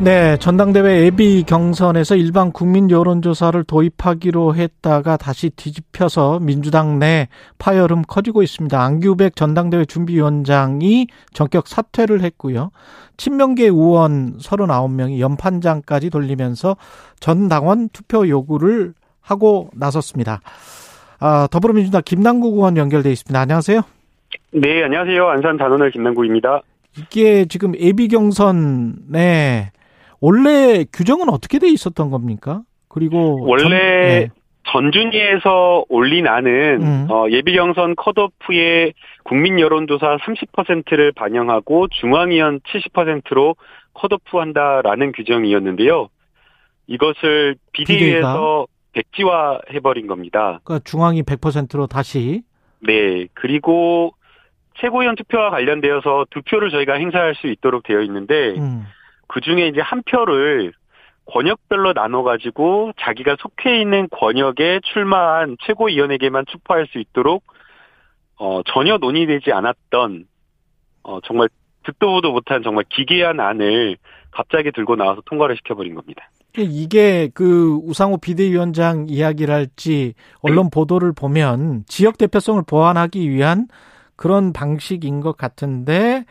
네, 전당대회 예비 경선에서 일반 국민 여론조사를 도입하기로 했다가 다시 뒤집혀서 민주당 내 파열음 커지고 있습니다. 안규백 전당대회 준비위원장이 전격 사퇴를 했고요. 친명계 의원 39명이 연판장까지 돌리면서 전 당원 투표 요구를 하고 나섰습니다. 아, 더불어민주당 김남국 의원 연결돼 있습니다. 안녕하세요. 네, 안녕하세요. 안산 단원을 김남국입니다. 이게 지금 예비 경선에 원래 규정은 어떻게 돼 있었던 겁니까? 그리고 원래 전, 네. 전준위에서 올린 안은 음. 어, 예비 경선 컷오프의 국민 여론조사 30%를 반영하고 중앙위원 70%로 컷오프한다라는 규정이었는데요. 이것을 비대위에서 백지화 해버린 겁니다. 그러니까 중앙이 100%로 다시. 네. 그리고 최고위원 투표와 관련되어서 두 표를 저희가 행사할 수 있도록 되어 있는데 음. 그 중에 이제 한 표를 권역별로 나눠가지고 자기가 속해 있는 권역에 출마한 최고위원에게만 투표할 수 있도록 어, 전혀 논의되지 않았던 어, 정말 듣도 보도 못한 정말 기괴한 안을 갑자기 들고 나와서 통과를 시켜버린 겁니다. 이게 그 우상호 비대위원장 이야기를 할지 언론 보도를 보면 지역 대표성을 보완하기 위한 그런 방식인 것 같은데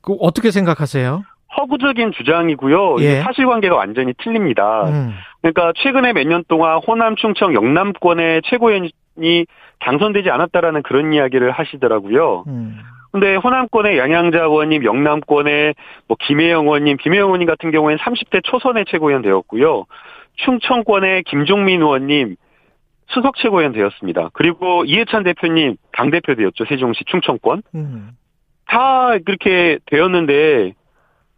그 어떻게 생각하세요? 허구적인 주장이고요. 예. 사실관계가 완전히 틀립니다. 음. 그러니까 최근에 몇 년 동안 호남, 충청, 영남권의 최고위원이 당선되지 않았다라는 그런 이야기를 하시더라고요. 음. 근데 호남권의 양양자 의원님, 영남권의 뭐 김혜영 의원님, 김혜영 의원님 같은 경우에는 30대 초선의 최고위원 되었고요. 충청권의 김종민 의원님 수석 최고위원 되었습니다. 그리고 이해찬 대표님 당대표 되었죠. 세종시 충청권. 음. 다 그렇게 되었는데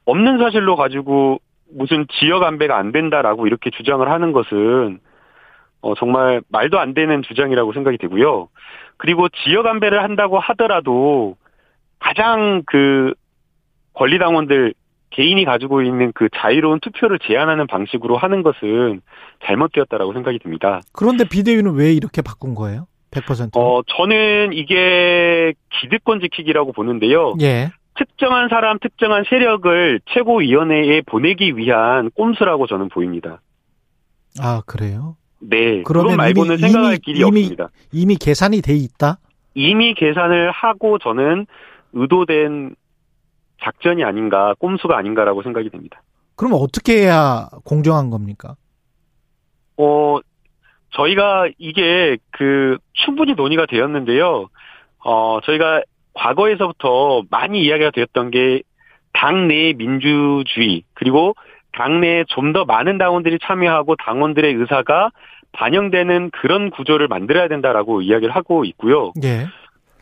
없는 사실로 가지고 무슨 지역 안배가 안 된다라고 이렇게 주장을 하는 것은 어, 정말 말도 안 되는 주장이라고 생각이 되고요. 그리고 지역 안배를 한다고 하더라도 가장 그 권리당원들 개인이 가지고 있는 그 자유로운 투표를 제한하는 방식으로 하는 것은 잘못되었다라고 생각이 듭니다. 그런데 비대위는 왜 이렇게 바꾼 거예요? 100%? 어, 저는 이게 기득권 지키기라고 보는데요. 예. 특정한 사람, 특정한 세력을 최고위원회에 보내기 위한 꼼수라고 저는 보입니다. 아, 그래요? 네. 그러면 말고는 이미, 생각할 이미, 길이 이미, 없습니다. 이미 계산이 돼 있다? 이미 계산을 하고 저는 의도된 작전이 아닌가, 꼼수가 아닌가라고 생각이 됩니다. 그럼 어떻게 해야 공정한 겁니까? 어, 저희가 이게 그 충분히 논의가 되었는데요. 어, 저희가 과거에서부터 많이 이야기가 되었던 게 당내 민주주의 그리고 당내에 좀 더 많은 당원들이 참여하고 당원들의 의사가 반영되는 그런 구조를 만들어야 된다라고 이야기를 하고 있고요. 예.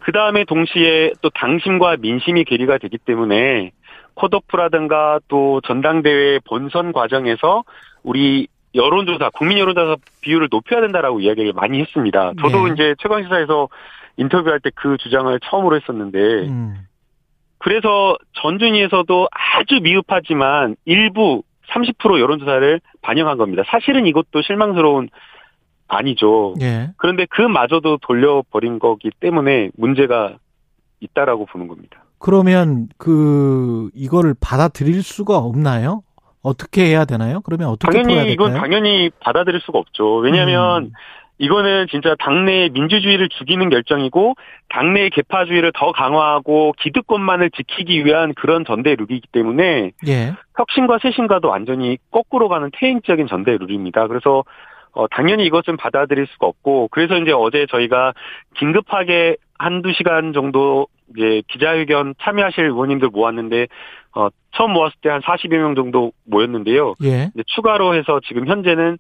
그 다음에 동시에 또 당심과 민심이 괴리가 되기 때문에 컷오프라든가 또 전당대회 본선 과정에서 우리 여론조사, 국민 여론조사 비율을 높여야 된다라고 이야기를 많이 했습니다. 저도 네. 이제 최강시사에서 인터뷰할 때 그 주장을 처음으로 했었는데, 음. 그래서 전준위에서도 아주 미흡하지만 일부 30% 여론조사를 반영한 겁니다. 사실은 이것도 실망스러운 아니죠. 예. 그런데 그마저도 돌려버린 거기 때문에 문제가 있다라고 보는 겁니다. 그러면 그 이거를 받아들일 수가 없나요? 어떻게 해야 되나요? 그러면 어떻게 당연히 이건 당연히 받아들일 수가 없죠. 왜냐하면 음. 이거는 진짜 당내의 민주주의를 죽이는 결정이고 당내의 개파주의를 더 강화하고 기득권만을 지키기 위한 그런 전대 룰이기 때문에 예. 혁신과 쇄신과도 완전히 거꾸로 가는 퇴행적인 전대 룰입니다. 그래서 어, 당연히 이것은 받아들일 수가 없고, 그래서 이제 어제 저희가 긴급하게 한두 시간 정도 이제 기자회견 참여하실 의원님들 모았는데, 어, 처음 모았을 때 한 40여 명 정도 모였는데요. 예. 추가로 해서 지금 현재는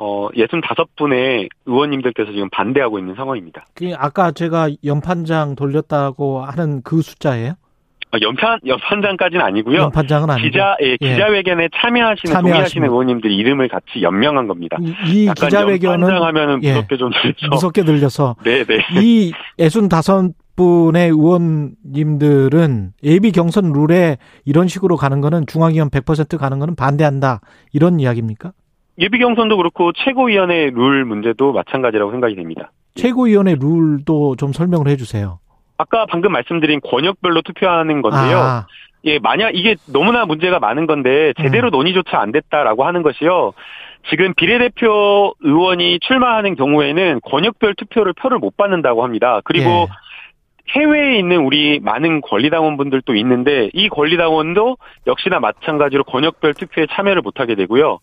어, 65분의 의원님들께서 지금 반대하고 있는 상황입니다. 그 아까 제가 연판장 돌렸다고 하는 그 숫자예요? 어, 연판 연판장까지는 아니고요. 연판장은 아니고 기자 예, 예. 기자회견에 참여하시는 참여하시는 동의하시는 의원님들 이름을 같이 연명한 겁니다. 이, 이 기자회견은 하면은 예, 무섭게 좀 들려서 무섭게 들려서 네, 네. 이 65분의 의원님들은 예비 경선 룰에 이런 식으로 가는 거는 중앙위원 100% 가는 거는 반대한다. 이런 이야기입니까? 예비 경선도 그렇고 최고위원회 룰 문제도 마찬가지라고 생각이 됩니다. 최고위원회 룰도 좀 설명을 해주세요. 아까 방금 말씀드린 권역별로 투표하는 건데요. 아, 예, 만약 이게 너무나 문제가 많은 건데 제대로 음. 논의조차 안 됐다라고 하는 것이요. 지금 비례대표 의원이 출마하는 경우에는 권역별 투표를 표를 못 받는다고 합니다. 그리고 예. 해외에 있는 우리 많은 권리당원분들도 있는데 이 권리당원도 역시나 마찬가지로 권역별 투표에 참여를 못하게 되고요.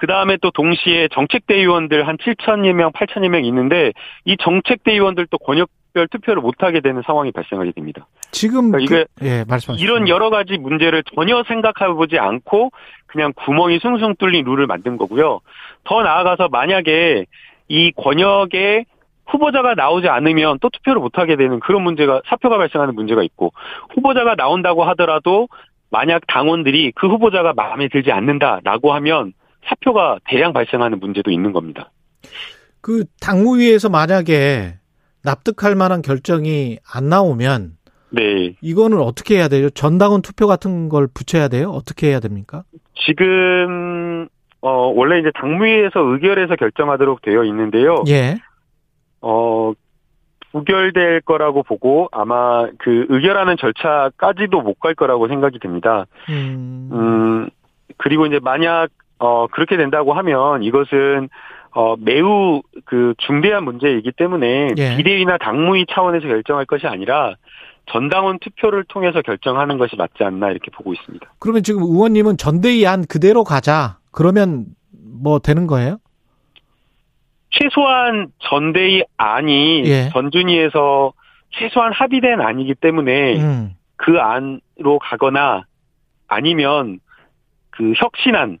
그 다음에 또 동시에 정책대의원들 한 7천여 명, 8천여 명 있는데 이 정책대의원들도 권역별 투표를 못하게 되는 상황이 발생하게 됩니다. 지금 그러니까 그- 예 말씀하시죠. 이런 여러 가지 문제를 전혀 생각해보지 않고 그냥 구멍이 숭숭 뚫린 룰을 만든 거고요. 더 나아가서 만약에 이 권역에 후보자가 나오지 않으면 또 투표를 못하게 되는 그런 문제가 사표가 발생하는 문제가 있고 후보자가 나온다고 하더라도 만약 당원들이 그 후보자가 마음에 들지 않는다라고 하면 사표가 대량 발생하는 문제도 있는 겁니다. 그 당무위에서 만약에 납득할 만한 결정이 안 나오면 네. 이거는 어떻게 해야 돼요? 전당원 투표 같은 걸 붙여야 돼요? 어떻게 해야 됩니까? 지금 어 원래 이제 당무위에서 의결해서 결정하도록 되어 있는데요. 예. 어, 부결될 거라고 보고 아마 그 의결하는 절차까지도 못 갈 거라고 생각이 됩니다. 음, 음, 그리고 이제 만약, 어, 그렇게 된다고 하면 이것은 어, 매우 그 중대한 문제이기 때문에 예. 비대위나 당무위 차원에서 결정할 것이 아니라 전당원 투표를 통해서 결정하는 것이 맞지 않나 이렇게 보고 있습니다. 그러면 지금 의원님은 전대위 안 그대로 가자. 그러면 뭐 되는 거예요? 최소한 전대위 안이 예. 전준위에서 최소한 합의된 안이기 때문에 음. 그 안으로 가거나 아니면 그 혁신안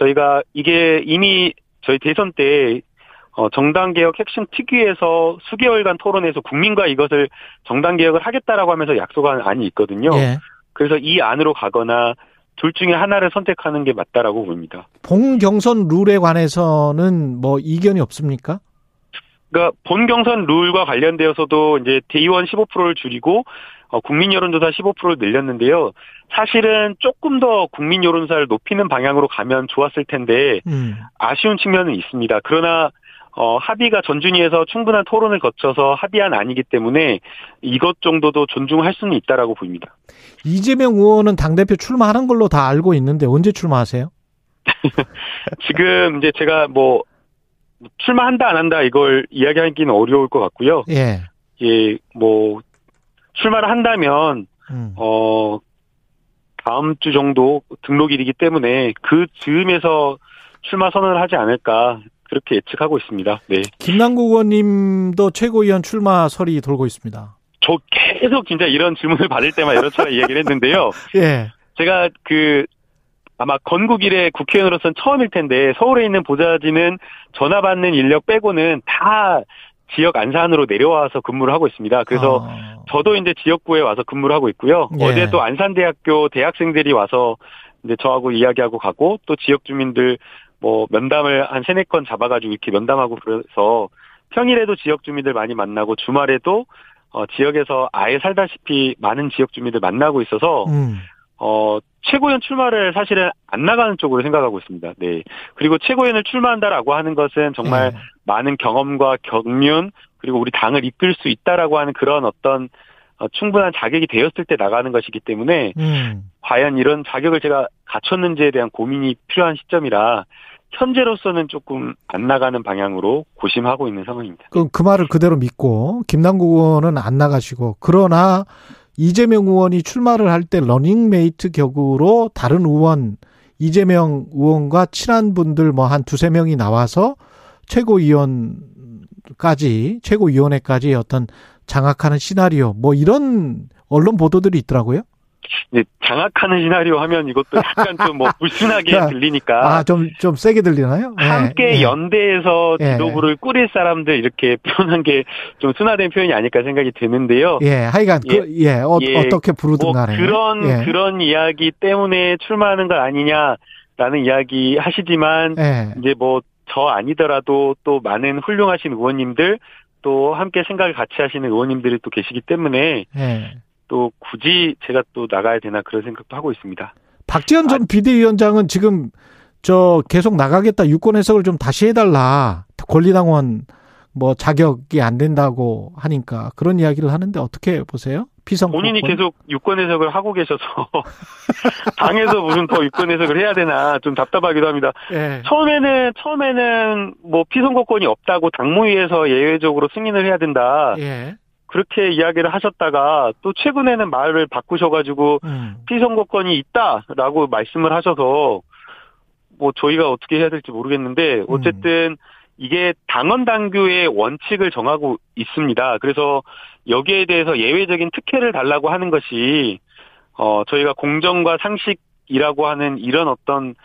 저희가 이게 이미 저희 대선 때 어, 정당 개혁 핵심 특위에서 수개월간 토론해서 국민과 이것을 정당 개혁을 하겠다라고 하면서 약속한 안이 있거든요. 예. 그래서 이 안으로 가거나 둘 중에 하나를 선택하는 게 맞다라고 봅니다. 본 경선 룰에 관해서는 뭐 이견이 없습니까? 그러니까 본 경선 룰과 관련되어서도 이제 대의원 15%를 줄이고 어, 국민 여론조사 15%를 늘렸는데요. 사실은 조금 더 국민 여론조사를 높이는 방향으로 가면 좋았을 텐데 음. 아쉬운 측면은 있습니다. 그러나 어, 합의가 전준위에서 충분한 토론을 거쳐서 합의한 아니기 때문에 이것 정도도 존중할 수는 있다라고 보입니다. 이재명 의원은 당대표 출마하는 걸로 다 알고 있는데 언제 출마하세요? 지금 이제 제가 뭐 출마한다 안 한다 이걸 이야기하기는 어려울 것 같고요. 예. 예, 뭐 출마를 한다면 음. 어 다음 주 정도 등록일이기 때문에 그 즈음에서 출마 선언을 하지 않을까 그렇게 예측하고 있습니다. 네. 김남국 의원님도 최고위원 출마설이 돌고 있습니다. 저 계속 진짜 이런 질문을 받을 때마다 여러 차례 이야기를 했는데요. 예. 제가 그 아마 건국 이래 국회의원으로서는 처음일 텐데 서울에 있는 보좌진은 전화 받는 인력 빼고는 다 지역 안산으로 내려와서 근무를 하고 있습니다. 그래서 어. 저도 이제 지역구에 와서 근무를 하고 있고요. 예. 어제도 안산대학교 대학생들이 와서 이제 저하고 이야기하고 가고 또 지역 주민들 뭐 면담을 한 세네 건 잡아가지고 이렇게 면담하고 그래서 평일에도 지역 주민들 많이 만나고 주말에도 어, 지역에서 아예 살다시피 많은 지역 주민들 만나고 있어서 음. 어, 최고위원 출마를 사실은 안 나가는 쪽으로 생각하고 있습니다. 네. 그리고 최고위원을 출마한다라고 하는 것은 정말 예. 많은 경험과 경륜 그리고 우리 당을 이끌 수 있다라고 하는 그런 어떤 어, 충분한 자격이 되었을 때 나가는 것이기 때문에 음. 과연 이런 자격을 제가 갖췄는지에 대한 고민이 필요한 시점이라 현재로서는 조금 안 나가는 방향으로 고심하고 있는 상황입니다. 그, 그 말을 그대로 믿고 김남국 의원은 안 나가시고 그러나 이재명 의원이 출마를 할 때 러닝메이트 격으로 다른 의원 이재명 의원과 친한 분들 뭐 한 두세 명이 나와서 최고위원까지 최고위원회까지 어떤 장악하는 시나리오 뭐 이런 언론 보도들이 있더라고요. 이제 장악하는 시나리오 하면 이것도 약간 좀 뭐 불순하게 야, 들리니까 아 좀 좀 세게 들리나요? 예, 함께 예. 연대해서 예. 지도부를 꾸릴 사람들 이렇게 표현한 게 좀 순화된 표현이 아닐까 생각이 드는데요. 예, 하여간 그, 예, 어, 예. 떻게 부르든 뭐 간에 그런 예. 그런 이야기 때문에 출마하는 것 아니냐라는 이야기 하시지만 예. 이제 뭐 저 아니더라도 또 많은 훌륭하신 의원님들 또 함께 생각을 같이 하시는 의원님들이 또 계시기 때문에 예. 또 굳이 제가 또 나가야 되나 그런 생각도 하고 있습니다. 박지원 전 비대위원장은 지금 저 계속 나가겠다 유권 해석을 좀 다시 해달라 권리당원 뭐 자격이 안 된다고 하니까 그런 이야기를 하는데 어떻게 보세요? 피선 본인이 계속 유권 해석을 하고 계셔서 당에서 무슨 더 유권 해석을 해야 되나 좀 답답하기도 합니다. 예. 처음에는 처음에는 뭐 피선거권이 없다고 당무위에서 예외적으로 승인을 해야 된다 예. 그렇게 이야기를 하셨다가 또 최근에는 말을 바꾸셔가지고 음. 피선거권이 있다라고 말씀을 하셔서 뭐 저희가 어떻게 해야 될지 모르겠는데 어쨌든 이게 당원 당규의 원칙을 정하고 있습니다. 그래서 여기에 대해서 예외적인 특혜를 달라고 하는 것이 어 저희가 공정과 상식이라고 하는 이런 어떤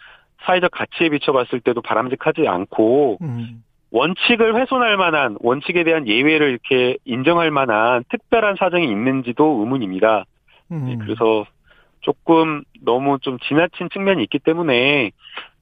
사회적 가치에 비춰봤을 때도 바람직하지 않고 음. 원칙을 훼손할 만한 원칙에 대한 예외를 이렇게 인정할 만한 특별한 사정이 있는지도 의문입니다. 음. 네, 그래서 조금 너무 좀 지나친 측면이 있기 때문에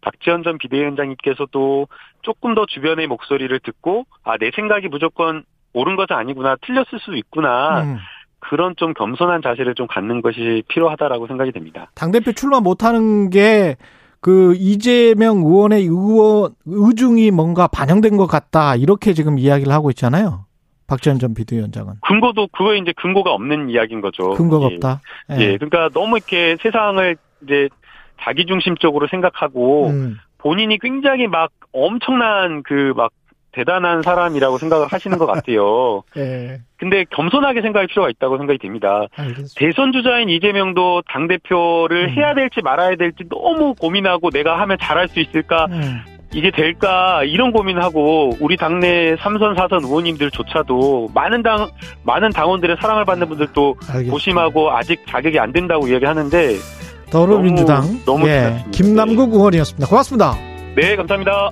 박지원 전 비대위원장님께서도 조금 더 주변의 목소리를 듣고 아 내 생각이 무조건 옳은 것은 아니구나 틀렸을 수도 있구나 음. 그런 좀 겸손한 자세를 좀 갖는 것이 필요하다라고 생각이 됩니다. 당 대표 출마 못하는 게 그 이재명 의원의 의원 의중이 뭔가 반영된 것 같다 이렇게 지금 이야기를 하고 있잖아요. 박지원 전 비대위원장은 근거도 그거에 이제 근거가 없는 이야기인 거죠. 근거가 예. 없다. 예, 그러니까 너무 이렇게 세상을 이제 자기 중심적으로 생각하고 음. 본인이 굉장히 막 엄청난 그 막 대단한 사람이라고 생각을 하시는 것 같아요. 예. 근데 겸손하게 생각할 필요가 있다고 생각이 됩니다. 알겠습니다. 대선 주자인 이재명도 당 대표를 음. 해야 될지 말아야 될지 너무 고민하고 내가 하면 잘할 수 있을까 음. 이게 될까 이런 고민하고 우리 당내 삼선 사선 의원님들조차도 많은 당 많은 당원들의 사랑을 받는 분들도 알겠습니다. 고심하고 아직 자격이 안 된다고 이야기하는데 더불어민주당 너무- 너무 예. 지났습니다. 김남국 의원이었습니다. 고맙습니다. 네 감사합니다.